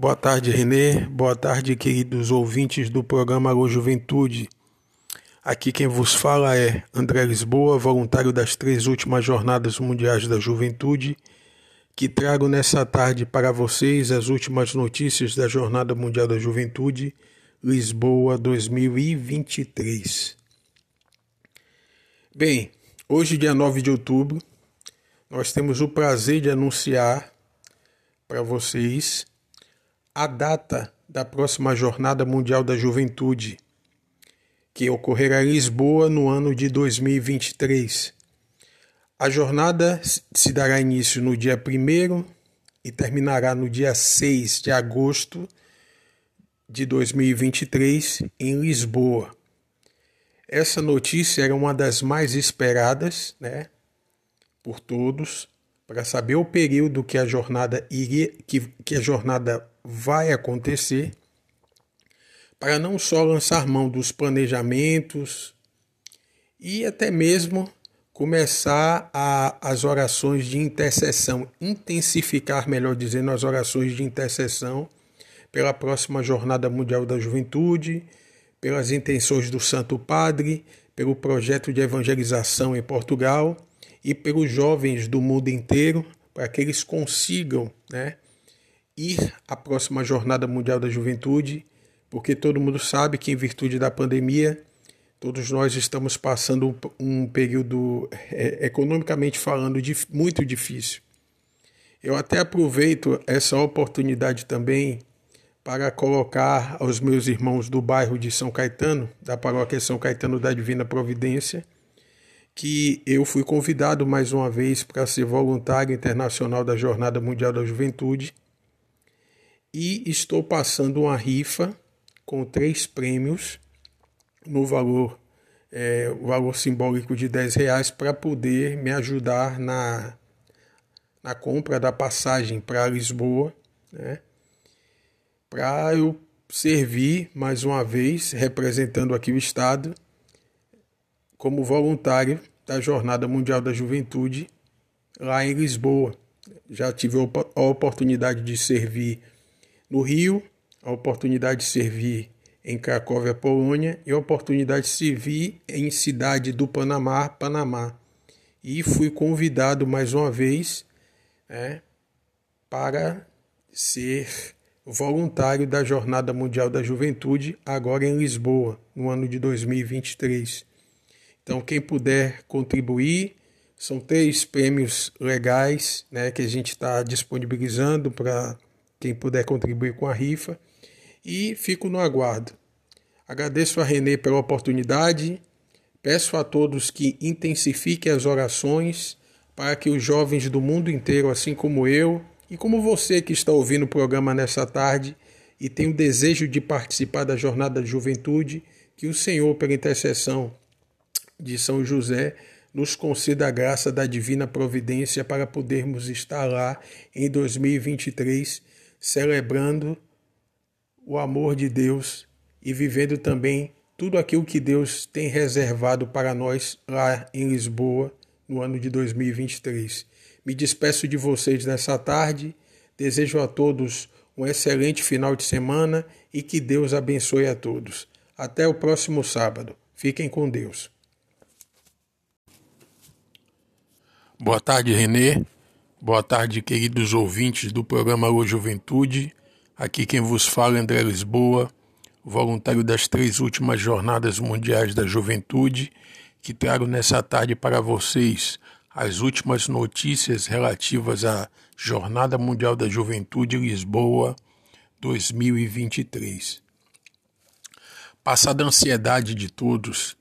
Boa tarde, Renê. Boa tarde, queridos ouvintes do programa Alô Juventude. Aqui quem vos fala é André Lisboa, voluntário das três últimas Jornadas Mundiais da Juventude, que trago nessa tarde para vocês as últimas notícias da Jornada Mundial da Juventude Lisboa 2023. Bem, hoje, dia 9 de outubro, nós temos o prazer de anunciar para vocês a data da próxima Jornada Mundial da Juventude, que ocorrerá em Lisboa no ano de 2023. A jornada se dará início no dia 1 e terminará no dia 6 de agosto de 2023 em Lisboa. Essa notícia era uma das mais esperadas, né, por todos, para saber o período que a jornada iria que, que a jornada vai acontecer, para não só lançar mão dos planejamentos e até mesmo começar a, as orações de intercessão, intensificar, melhor dizendo, as orações de intercessão pela próxima Jornada Mundial da Juventude, pelas intenções do Santo Padre, pelo projeto de evangelização em Portugal e pelos jovens do mundo inteiro, para que eles consigam né, ir à próxima Jornada Mundial da Juventude, porque todo mundo sabe que, em virtude da pandemia, todos nós estamos passando um, período, é, economicamente falando, muito difícil. Eu até aproveito essa oportunidade também para colocar aos meus irmãos do bairro de São Caetano, da paróquia São Caetano da Divina Providência, que eu fui convidado mais uma vez para ser voluntário internacional da Jornada Mundial da Juventude e estou passando uma rifa com três prêmios no valor é, o valor simbólico de 10 reais para poder me ajudar na, na compra da passagem para Lisboa, né? para eu servir mais uma vez, representando aqui o Estado, como voluntário da Jornada Mundial da Juventude lá em Lisboa. Já tive a oportunidade de servir no Rio, a oportunidade de servir em Cracóvia, Polônia, e a oportunidade de servir em cidade do Panamá, Panamá. E fui convidado mais uma vez né, para ser voluntário da Jornada Mundial da Juventude, agora em Lisboa, no ano de 2023. Então, quem puder contribuir, são três prêmios legais né, que a gente está disponibilizando para quem puder contribuir com a rifa. E fico no aguardo. Agradeço a Renê pela oportunidade. Peço a todos que intensifiquem as orações para que os jovens do mundo inteiro, assim como eu e como você que está ouvindo o programa nessa tarde e tem o desejo de participar da jornada de juventude, que o Senhor, pela intercessão de São José, nos conceda a graça da divina providência para podermos estar lá em 2023 celebrando o amor de Deus e vivendo também tudo aquilo que Deus tem reservado para nós lá em Lisboa no ano de 2023. Me despeço de vocês nessa tarde, desejo a todos um excelente final de semana e que Deus abençoe a todos. Até o próximo sábado. Fiquem com Deus. Boa tarde, Renê. Boa tarde, queridos ouvintes do programa Alô Juventude. Aqui quem vos fala é André Lisboa, voluntário das três últimas Jornadas Mundiais da Juventude, que trago nessa tarde para vocês as últimas notícias relativas à Jornada Mundial da Juventude Lisboa 2023. Passada a ansiedade de todos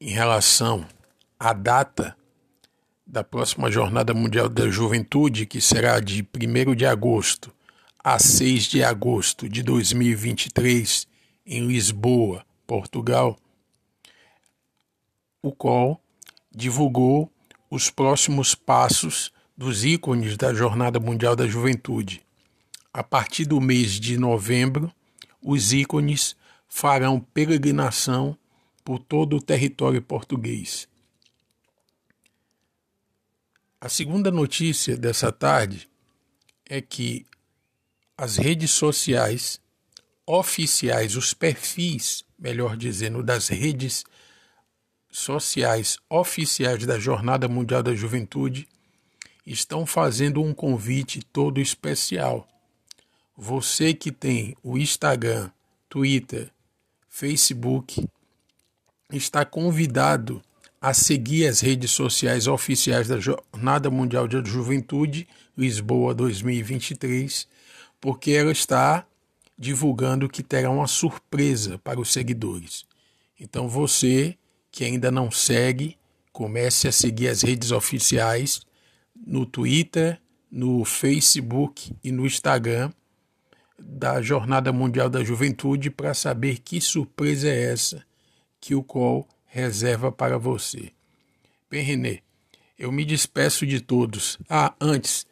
em relação à data da próxima Jornada Mundial da Juventude, que será de 1 de agosto a 6 de agosto de 2023, em Lisboa, Portugal, o qual divulgou os próximos passos dos ícones da Jornada Mundial da Juventude. A partir do mês de novembro, os ícones farão peregrinação por todo o território português. A segunda notícia dessa tarde é que as redes sociais oficiais, os perfis, melhor dizendo, das redes sociais oficiais da Jornada Mundial da Juventude estão fazendo um convite todo especial. Você que tem o Instagram, Twitter, Facebook, está convidado a seguir as redes sociais oficiais da Jornada Mundial da Juventude Lisboa 2023, porque ela está divulgando que terá uma surpresa para os seguidores. Então você que ainda não segue, comece a seguir as redes oficiais no Twitter, no Facebook e no Instagram da Jornada Mundial da Juventude para saber que surpresa é essa que o Col reserva para você. Bem, Renê, eu me despeço de todos. Ah, antes,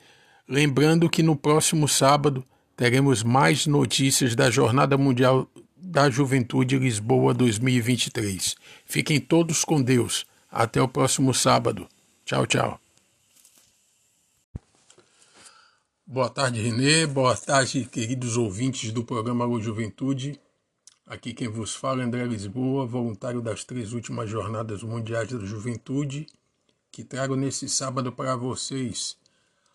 lembrando que no próximo sábado teremos mais notícias da Jornada Mundial da Juventude Lisboa 2023. Fiquem todos com Deus. Até o próximo sábado. Tchau, tchau. Boa tarde, Renê. Boa tarde, queridos ouvintes do programa Alô Juventude. Aqui quem vos fala é André Lisboa, voluntário das três últimas Jornadas Mundiais da Juventude, que trago nesse sábado para vocês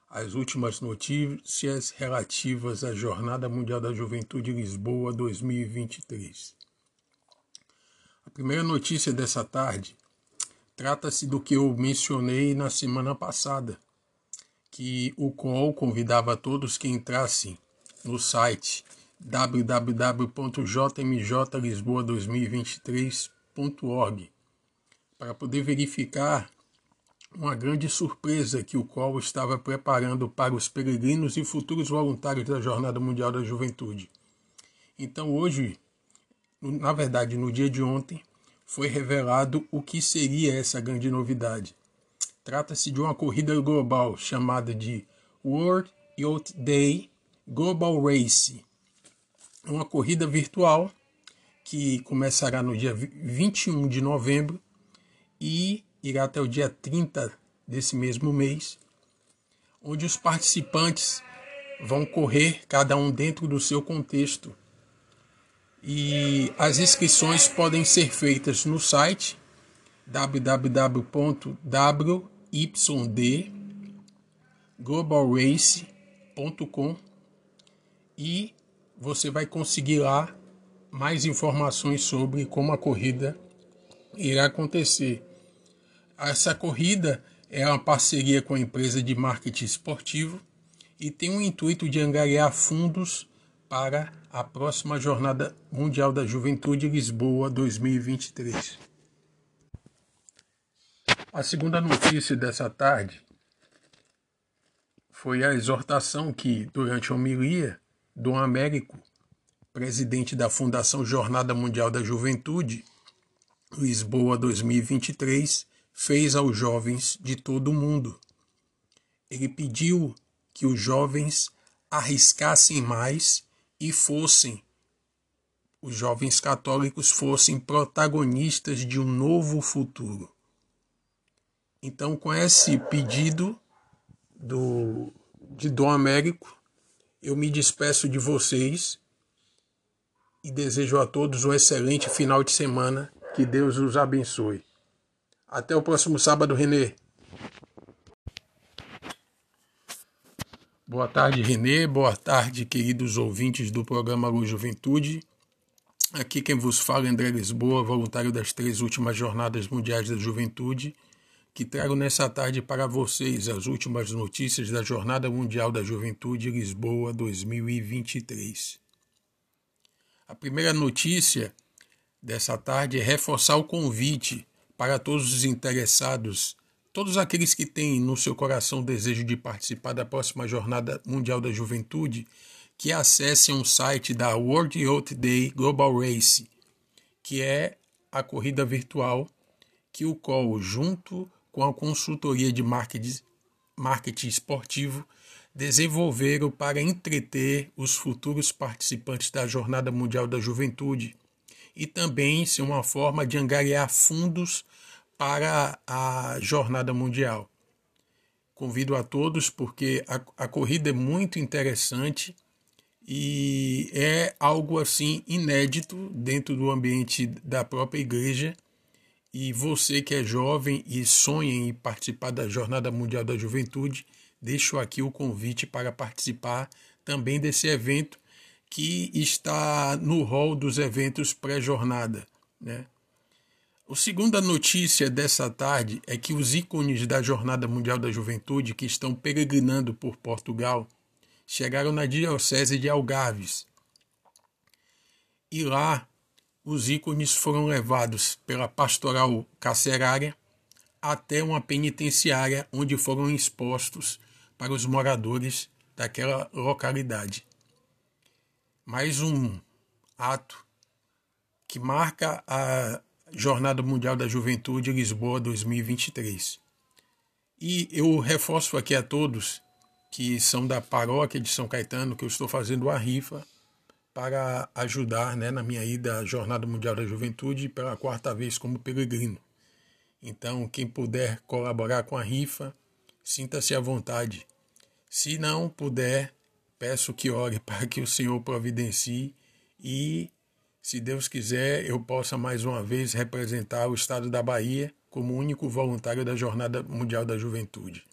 as últimas notícias relativas à Jornada Mundial da Juventude Lisboa 2023. A primeira notícia dessa tarde trata-se do que eu mencionei na semana passada, que o COL convidava todos que entrassem no site www.jmjlisboa2023.org para poder verificar uma grande surpresa que o qual estava preparando para os peregrinos e futuros voluntários da Jornada Mundial da Juventude. Então, hoje, na verdade, no dia de ontem, foi revelado o que seria essa grande novidade. Trata-se de uma corrida global chamada de World Youth Day Global Race, uma corrida virtual que começará no dia 21 de novembro e irá até o dia 30 desse mesmo mês, onde os participantes vão correr cada um dentro do seu contexto. E as inscrições podem ser feitas no site www.wyd.globalrace.com e você vai conseguir lá mais informações sobre como a corrida irá acontecer. Essa corrida é uma parceria com a empresa de marketing esportivo e tem o intuito de angariar fundos para a próxima Jornada Mundial da Juventude Lisboa 2023. A segunda notícia dessa tarde foi a exortação que, durante a homilia, Dom Américo, presidente da Fundação Jornada Mundial da Juventude, Lisboa 2023, fez aos jovens de todo o mundo. Ele pediu que os jovens arriscassem mais e fossem, os jovens católicos fossem protagonistas de um novo futuro. Então, com esse pedido do, de Dom Américo, eu me despeço de vocês e desejo a todos um excelente final de semana. Que Deus os abençoe. Até o próximo sábado, Renê. Boa tarde, Renê. Boa tarde, queridos ouvintes do programa Luz Juventude. Aqui quem vos fala é André Lisboa, voluntário das três últimas Jornadas Mundiais da Juventude, que trago nessa tarde para vocês as últimas notícias da Jornada Mundial da Juventude Lisboa 2023. A primeira notícia dessa tarde é reforçar o convite para todos os interessados, todos aqueles que têm no seu coração o desejo de participar da próxima Jornada Mundial da Juventude, que acessem um site da World Youth Day Global Race, que é a corrida virtual que o COL, junto com a consultoria de marketing, esportivo, desenvolveram para entreter os futuros participantes da Jornada Mundial da Juventude e também ser uma forma de angariar fundos para a jornada mundial. Convido a todos porque a, a corrida é muito interessante e é algo assim inédito dentro do ambiente da própria igreja. E você que é jovem e sonha em participar da Jornada Mundial da Juventude, deixo aqui o convite para participar também desse evento que está no rol dos eventos pré-jornada. Né? A segunda notícia dessa tarde é que os ícones da Jornada Mundial da Juventude que estão peregrinando por Portugal chegaram na Diocese de Algarves. E lá os ícones foram levados pela pastoral carcerária até uma penitenciária onde foram expostos para os moradores daquela localidade. Mais um ato que marca a Jornada Mundial da Juventude Lisboa 2023. E eu reforço aqui a todos que são da paróquia de São Caetano que eu estou fazendo a rifa para ajudar né, na minha ida à Jornada Mundial da Juventude pela quarta vez como peregrino. Então, quem puder colaborar com a rifa, sinta-se à vontade. Se não puder, peço que ore para que o Senhor providencie e, se Deus quiser, eu possa mais uma vez representar o estado da Bahia como único voluntário da Jornada Mundial da Juventude.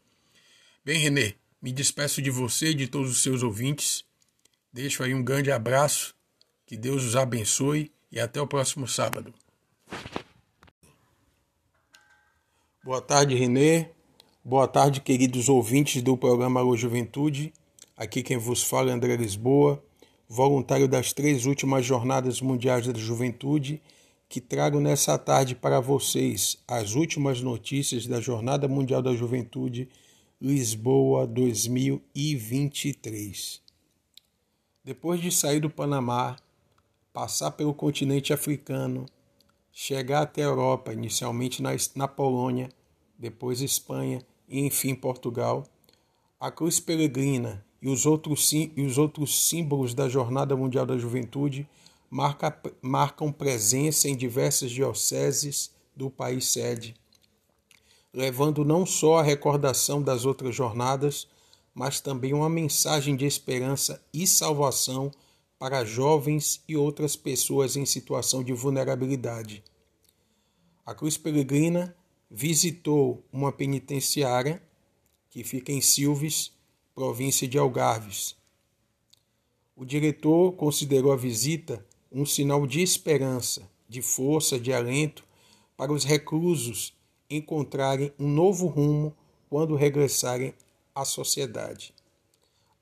Bem, Renê, me despeço de você e de todos os seus ouvintes. Deixo aí um grande abraço. Que Deus os abençoe e até o próximo sábado. Boa tarde, Renê. Boa tarde, queridos ouvintes do programa Alô Juventude. Aqui quem vos fala é André Lisboa, voluntário das três últimas Jornadas Mundiais da Juventude, que trago nessa tarde para vocês as últimas notícias da Jornada Mundial da Juventude Lisboa 2023. Depois de sair do Panamá, passar pelo continente africano, chegar até a Europa, inicialmente na, na Polônia, depois Espanha e enfim Portugal, a cruz peregrina e os outros, e os outros símbolos da Jornada Mundial da Juventude marca, marcam presença em diversas dioceses do país sede levando não só a recordação das outras jornadas, mas também uma mensagem de esperança e salvação para jovens e outras pessoas em situação de vulnerabilidade. A Cruz Peregrina visitou uma penitenciária que fica em Silves, província de Algarves. O diretor considerou a visita um sinal de esperança, de força, de alento para os reclusos encontrarem um novo rumo quando regressarem à sociedade.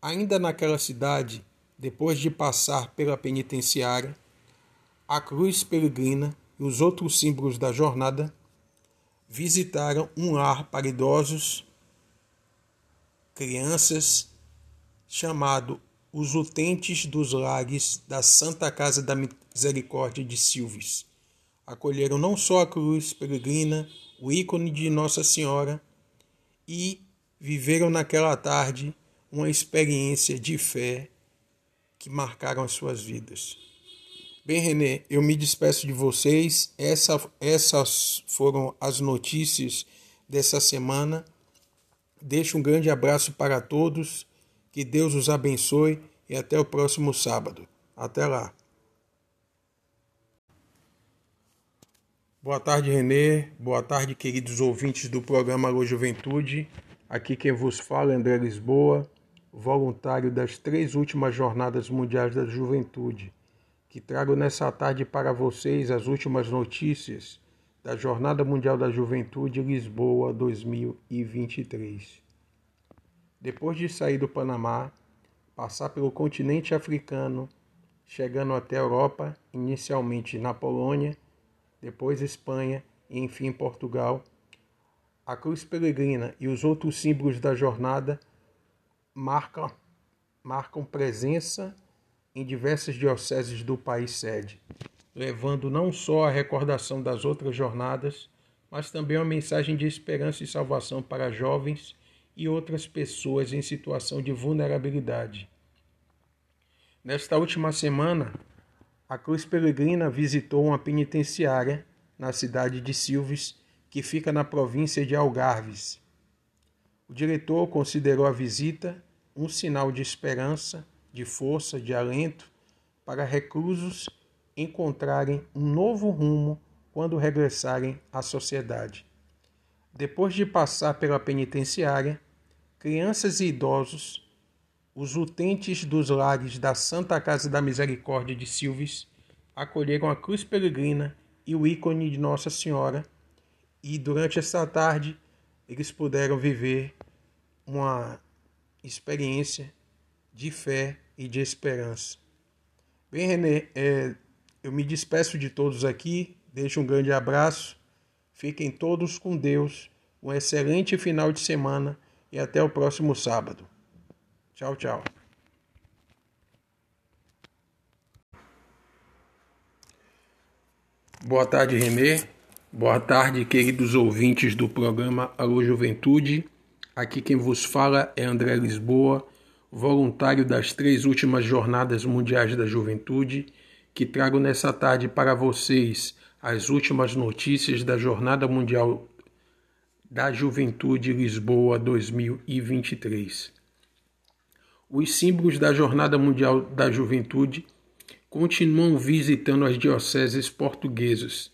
Ainda naquela cidade, depois de passar pela penitenciária, a cruz peregrina e os outros símbolos da jornada visitaram um lar para idosos, crianças, chamado Os Utentes dos Lares da Santa Casa da Misericórdia de Silves. Acolheram não só a cruz peregrina, o ícone de Nossa Senhora, e viveram naquela tarde uma experiência de fé que marcaram as suas vidas. Bem, Renê, eu me despeço de vocês. Essa, essas foram as notícias dessa semana. Deixo um grande abraço para todos. Que Deus os abençoe e até o próximo sábado. Até lá. Boa tarde, Renê. Boa tarde, queridos ouvintes do programa Alô Juventude. Aqui quem vos fala é André Lisboa, voluntário das três últimas Jornadas Mundiais da Juventude, que trago nessa tarde para vocês as últimas notícias da Jornada Mundial da Juventude Lisboa 2023. Depois de sair do Panamá, passar pelo continente africano, chegando até a Europa, inicialmente na Polônia, depois Espanha e enfim Portugal. A cruz peregrina e os outros símbolos da jornada marcam, marcam presença em diversas dioceses do país sede, levando não só a recordação das outras jornadas, mas também uma mensagem de esperança e salvação para jovens e outras pessoas em situação de vulnerabilidade. Nesta última semana, a Cruz Peregrina visitou uma penitenciária na cidade de Silves, que fica na província de Algarves. O diretor considerou a visita um sinal de esperança de força, de alento para reclusos encontrarem um novo rumo quando regressarem à sociedade. Depois de passar pela penitenciária, crianças e idosos, os utentes dos lares da Santa Casa da Misericórdia de Silves acolheram a cruz peregrina e o ícone de Nossa Senhora, e durante essa tarde eles puderam viver uma experiência de fé e de esperança. Bem, Renê, é, eu me despeço de todos aqui, deixo um grande abraço, fiquem todos com Deus, um excelente final de semana e até o próximo sábado. Tchau, tchau. Boa tarde, Renê. Boa tarde, queridos ouvintes do programa Alô Juventude. Aqui quem vos fala é André Lisboa, voluntário das três últimas Jornadas Mundiais da Juventude, que trago nessa tarde para vocês as últimas notícias da Jornada Mundial da Juventude Lisboa 2023. Os símbolos da Jornada Mundial da Juventude continuam visitando as dioceses portuguesas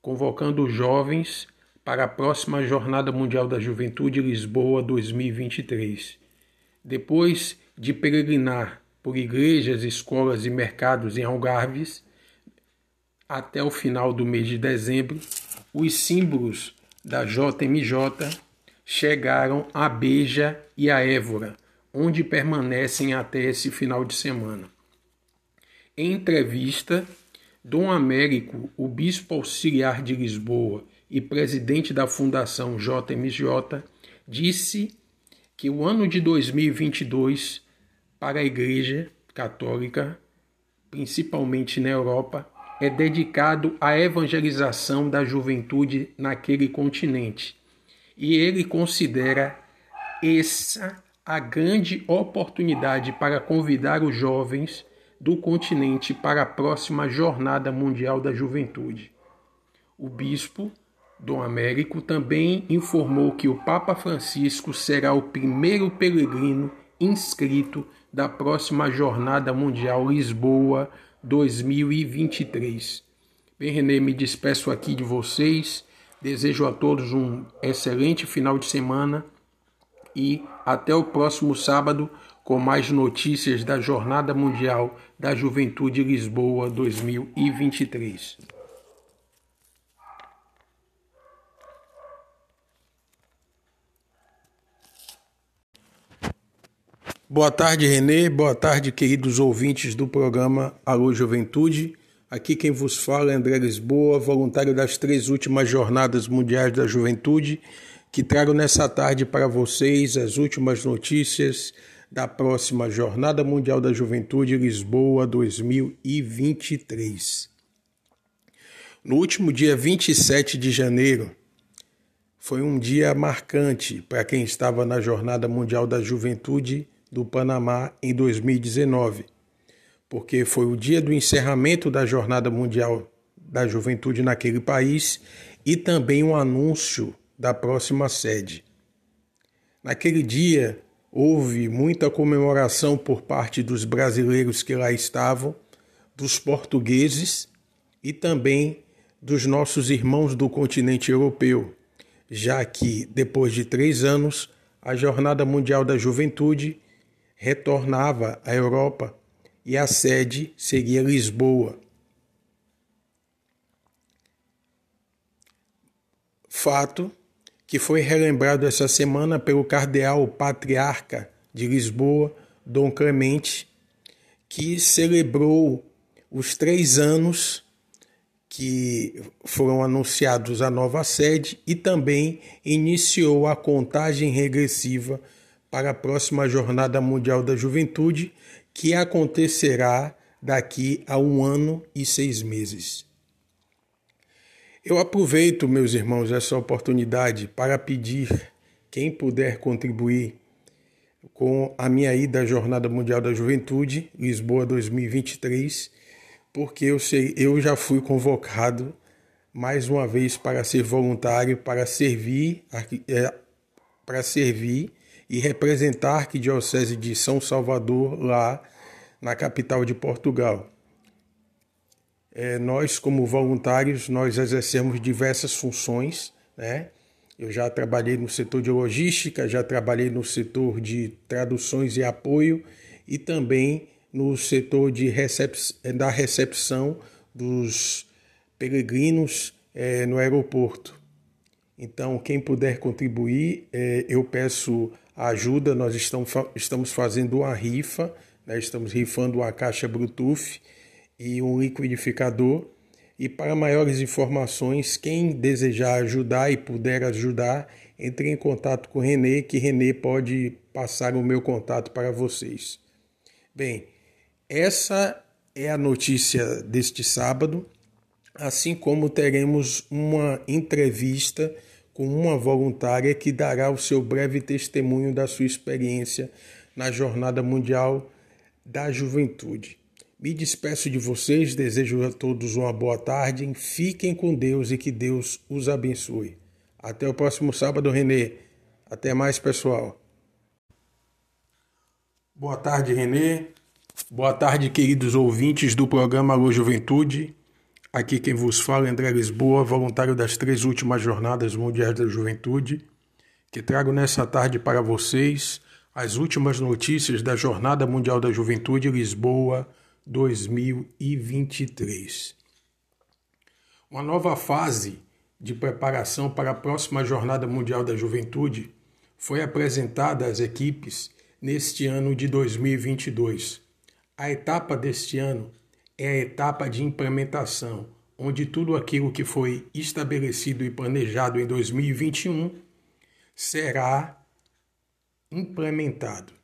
convocando os jovens para a próxima Jornada Mundial da Juventude Lisboa 2023. Depois de peregrinar por igrejas, escolas e mercados em Algarves, até o final do mês de dezembro, os símbolos da JMJ chegaram a Beja e a Évora, onde permanecem até esse final de semana. Em entrevista, Dom Américo, o bispo auxiliar de Lisboa e presidente da Fundação JMJ, disse que o ano de 2022 para a Igreja Católica, principalmente na Europa, é dedicado à evangelização da juventude naquele continente. E ele considera essa a grande oportunidade para convidar os jovens do continente para a próxima Jornada Mundial da Juventude. O bispo Dom Américo também informou que o Papa Francisco será o primeiro peregrino inscrito da próxima Jornada Mundial Lisboa 2023. Bem, Renê, me despeço aqui de vocês. Desejo a todos um excelente final de semana e até o próximo sábado com mais notícias da Jornada Mundial da Juventude Lisboa 2023. Boa tarde, Renê. Boa tarde, queridos ouvintes do programa Alô Juventude. Aqui quem vos fala é André Lisboa, voluntário das três últimas Jornadas Mundiais da Juventude, que trago nessa tarde para vocês as últimas notícias da próxima Jornada Mundial da Juventude Lisboa 2023. No último dia 27 de janeiro, foi um dia marcante para quem estava na Jornada Mundial da Juventude do Panamá em 2019, porque foi o dia do encerramento da Jornada Mundial da Juventude naquele país e também um anúncio da próxima sede. Naquele dia, Houve muita comemoração por parte dos brasileiros que lá estavam, dos portugueses e também dos nossos irmãos do continente europeu, já que, depois de três anos, a Jornada Mundial da Juventude retornava à Europa e a sede seria Lisboa. Fato que foi relembrado essa semana pelo cardeal patriarca de Lisboa, Dom Clemente, que celebrou os três anos que foram anunciados a nova sede e também iniciou a contagem regressiva para a próxima Jornada Mundial da Juventude, que acontecerá daqui a um ano e seis meses. Eu aproveito, meus irmãos, essa oportunidade para pedir quem puder contribuir com a minha ida à Jornada Mundial da Juventude, Lisboa 2023, porque eu, sei, eu já fui convocado mais uma vez para ser voluntário, para servir, é, para servir e representar a Arquidiocese de São Salvador lá na capital de Portugal. É, nós, como voluntários, nós exercemos diversas funções, né? Eu já trabalhei no setor de logística, já trabalhei no setor de traduções e apoio e também no setor de recep da recepção dos peregrinos é, no aeroporto. Então, quem puder contribuir, é, eu peço ajuda. Nós estamos, estamos fazendo uma rifa, né? estamos rifando uma caixa Bluetooth e um liquidificador. E para maiores informações, quem desejar ajudar e puder ajudar, entre em contato com o Renê, que Renê pode passar o meu contato para vocês. Bem, essa é a notícia deste sábado, assim como teremos uma entrevista com uma voluntária que dará o seu breve testemunho da sua experiência na Jornada Mundial da Juventude. Me despeço de vocês, desejo a todos uma boa tarde, fiquem com Deus e que Deus os abençoe. Até o próximo sábado, Renê. Até mais, pessoal. Boa tarde, Renê. Boa tarde, queridos ouvintes do programa Alô Juventude. Aqui quem vos fala é André Lisboa, voluntário das três últimas Jornadas Mundiais da Juventude, que trago nessa tarde para vocês as últimas notícias da Jornada Mundial da Juventude Lisboa 2023. Uma nova fase de preparação para a próxima Jornada Mundial da Juventude foi apresentada às equipes neste ano de 2022. A etapa deste ano é a etapa de implementação, onde tudo aquilo que foi estabelecido e planejado em 2021 será implementado.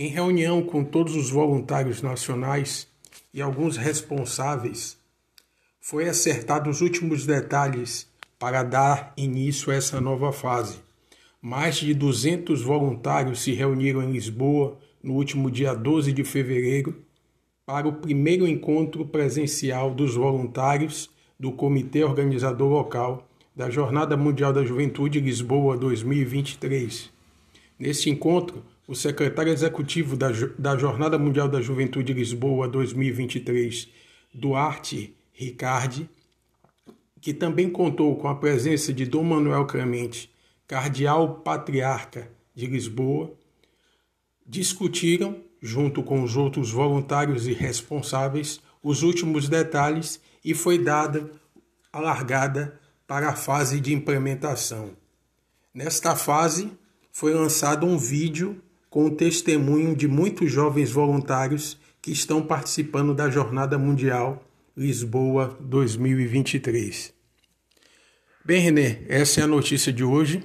Em reunião com todos os voluntários nacionais e alguns responsáveis, foi acertado os últimos detalhes para dar início a essa nova fase. Mais de 200 voluntários se reuniram em Lisboa no último dia 12 de fevereiro para o primeiro encontro presencial dos voluntários do Comitê Organizador Local da Jornada Mundial da Juventude Lisboa 2023. Neste encontro, o secretário executivo da, da Jornada Mundial da Juventude Lisboa 2023, Duarte Ricardi, que também contou com a presença de Dom Manuel Clemente, cardeal patriarca de Lisboa, discutiram junto com os outros voluntários e responsáveis, os últimos detalhes e foi dada a largada para a fase de implementação. Nesta fase, foi lançado um vídeo com o testemunho de muitos jovens voluntários que estão participando da Jornada Mundial Lisboa 2023. Bem, René, essa é a notícia de hoje.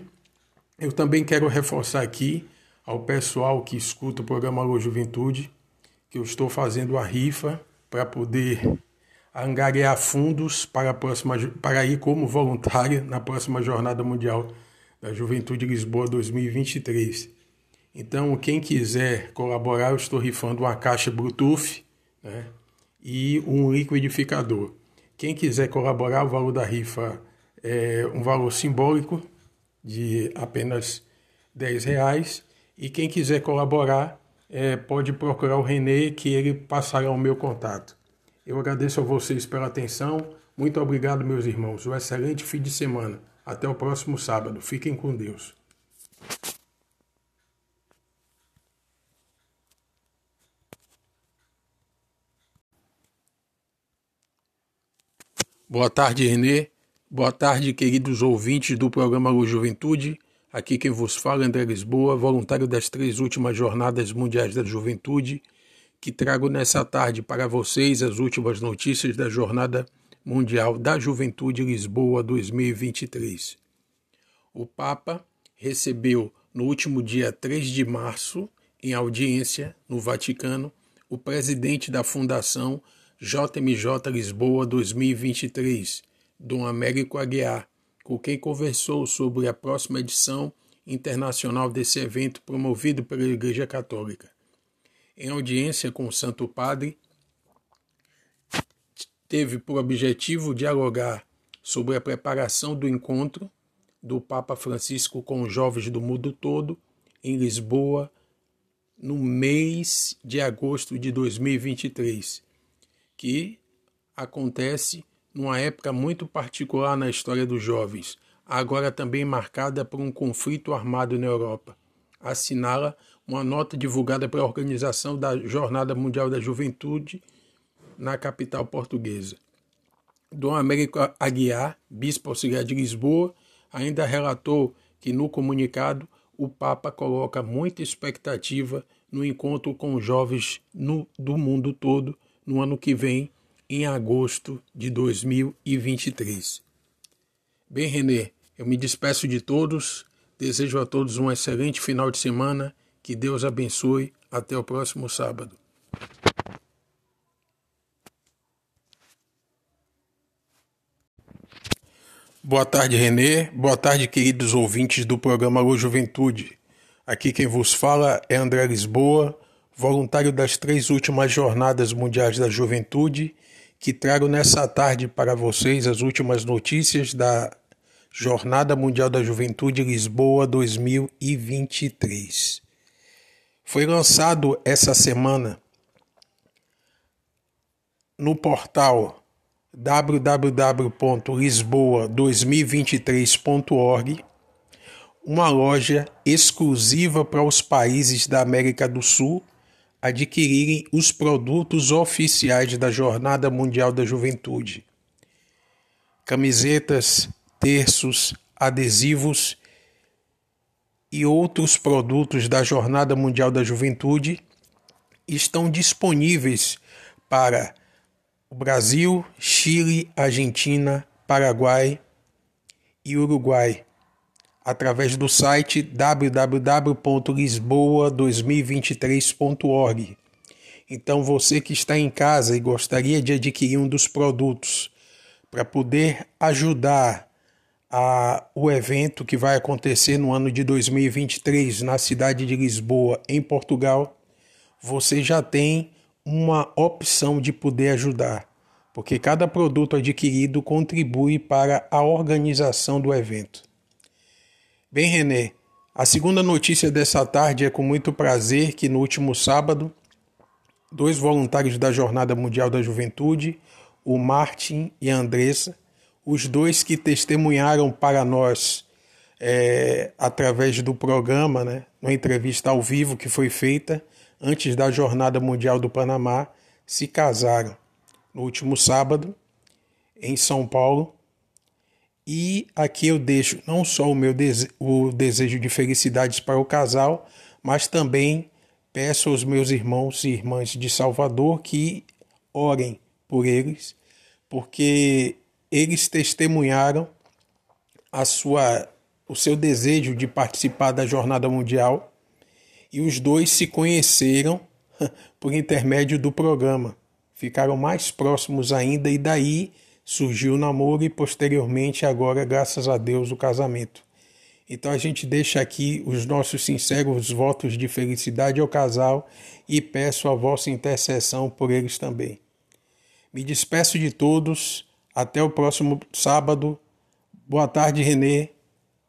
Eu também quero reforçar aqui ao pessoal que escuta o programa Alô Juventude, que eu estou fazendo a rifa para poder angariar fundos para, a próxima, para ir como voluntário na próxima Jornada Mundial da Juventude Lisboa 2023. Então, quem quiser colaborar, eu estou rifando uma caixa Bluetooth né, e um liquidificador. Quem quiser colaborar, o valor da rifa é um valor simbólico de apenas 10 reais e quem quiser colaborar, é, pode procurar o Renê, que ele passará o meu contato. Eu agradeço a vocês pela atenção. Muito obrigado, meus irmãos. Um excelente fim de semana. Até o próximo sábado. Fiquem com Deus. Boa tarde, Renê. Boa tarde, queridos ouvintes do programa Luz Juventude. Aqui quem vos fala é André Lisboa, voluntário das três últimas Jornadas Mundiais da Juventude, que trago nessa tarde para vocês as últimas notícias da Jornada Mundial da Juventude Lisboa 2023. O Papa recebeu no último dia 3 de março, em audiência no Vaticano, o presidente da Fundação JMJ Lisboa 2023, Dom Américo Aguiar, com quem conversou sobre a próxima edição internacional desse evento promovido pela Igreja Católica. Em audiência com o Santo Padre, teve por objetivo dialogar sobre a preparação do encontro do Papa Francisco com os jovens do mundo todo em Lisboa no mês de agosto de 2023, que acontece numa época muito particular na história dos jovens, agora também marcada por um conflito armado na Europa. Assinala uma nota divulgada pela Organização da Jornada Mundial da Juventude na capital portuguesa. Dom Américo Aguiar, bispo auxiliar de Lisboa, ainda relatou que no comunicado o Papa coloca muita expectativa no encontro com jovens no, do mundo todo no ano que vem, em agosto de 2023. Bem, Renê, eu me despeço de todos, desejo a todos um excelente final de semana, que Deus abençoe. Até o próximo sábado. Boa tarde, Renê. Boa tarde, queridos ouvintes do programa Alô Juventude. Aqui quem vos fala é André Lisboa, voluntário das três últimas Jornadas Mundiais da Juventude, que trago nessa tarde para vocês as últimas notícias da Jornada Mundial da Juventude Lisboa 2023. Foi lançado essa semana no portal www.lisboa2023.org, uma loja exclusiva para os países da América do Sul adquirirem os produtos oficiais da Jornada Mundial da Juventude. Camisetas, terços, adesivos e outros produtos da Jornada Mundial da Juventude estão disponíveis para o Brasil, Chile, Argentina, Paraguai e Uruguai, através do site www.lisboa2023.org. Então, você que está em casa e gostaria de adquirir um dos produtos para poder ajudar a, o evento que vai acontecer no ano de 2023 na cidade de Lisboa, em Portugal, você já tem uma opção de poder ajudar, porque cada produto adquirido contribui para a organização do evento. Bem, René, a segunda notícia dessa tarde é com muito prazer que no último sábado, dois voluntários da Jornada Mundial da Juventude, o Martin e a Andressa, os dois que testemunharam para nós é, através do programa, né, uma entrevista ao vivo que foi feita, antes da Jornada Mundial do Panamá, se casaram no último sábado em São Paulo. E aqui eu deixo não só o meu dese o desejo de felicidades para o casal, mas também peço aos meus irmãos e irmãs de Salvador que orem por eles, porque eles testemunharam a sua o seu desejo de participar da jornada mundial e os dois se conheceram por intermédio do programa. Ficaram mais próximos ainda e daí surgiu o namoro e posteriormente agora, graças a Deus, o casamento. Então a gente deixa aqui os nossos sinceros votos de felicidade ao casal e peço a vossa intercessão por eles também. Me despeço de todos, até o próximo sábado. Boa tarde, Renê.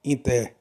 Inter.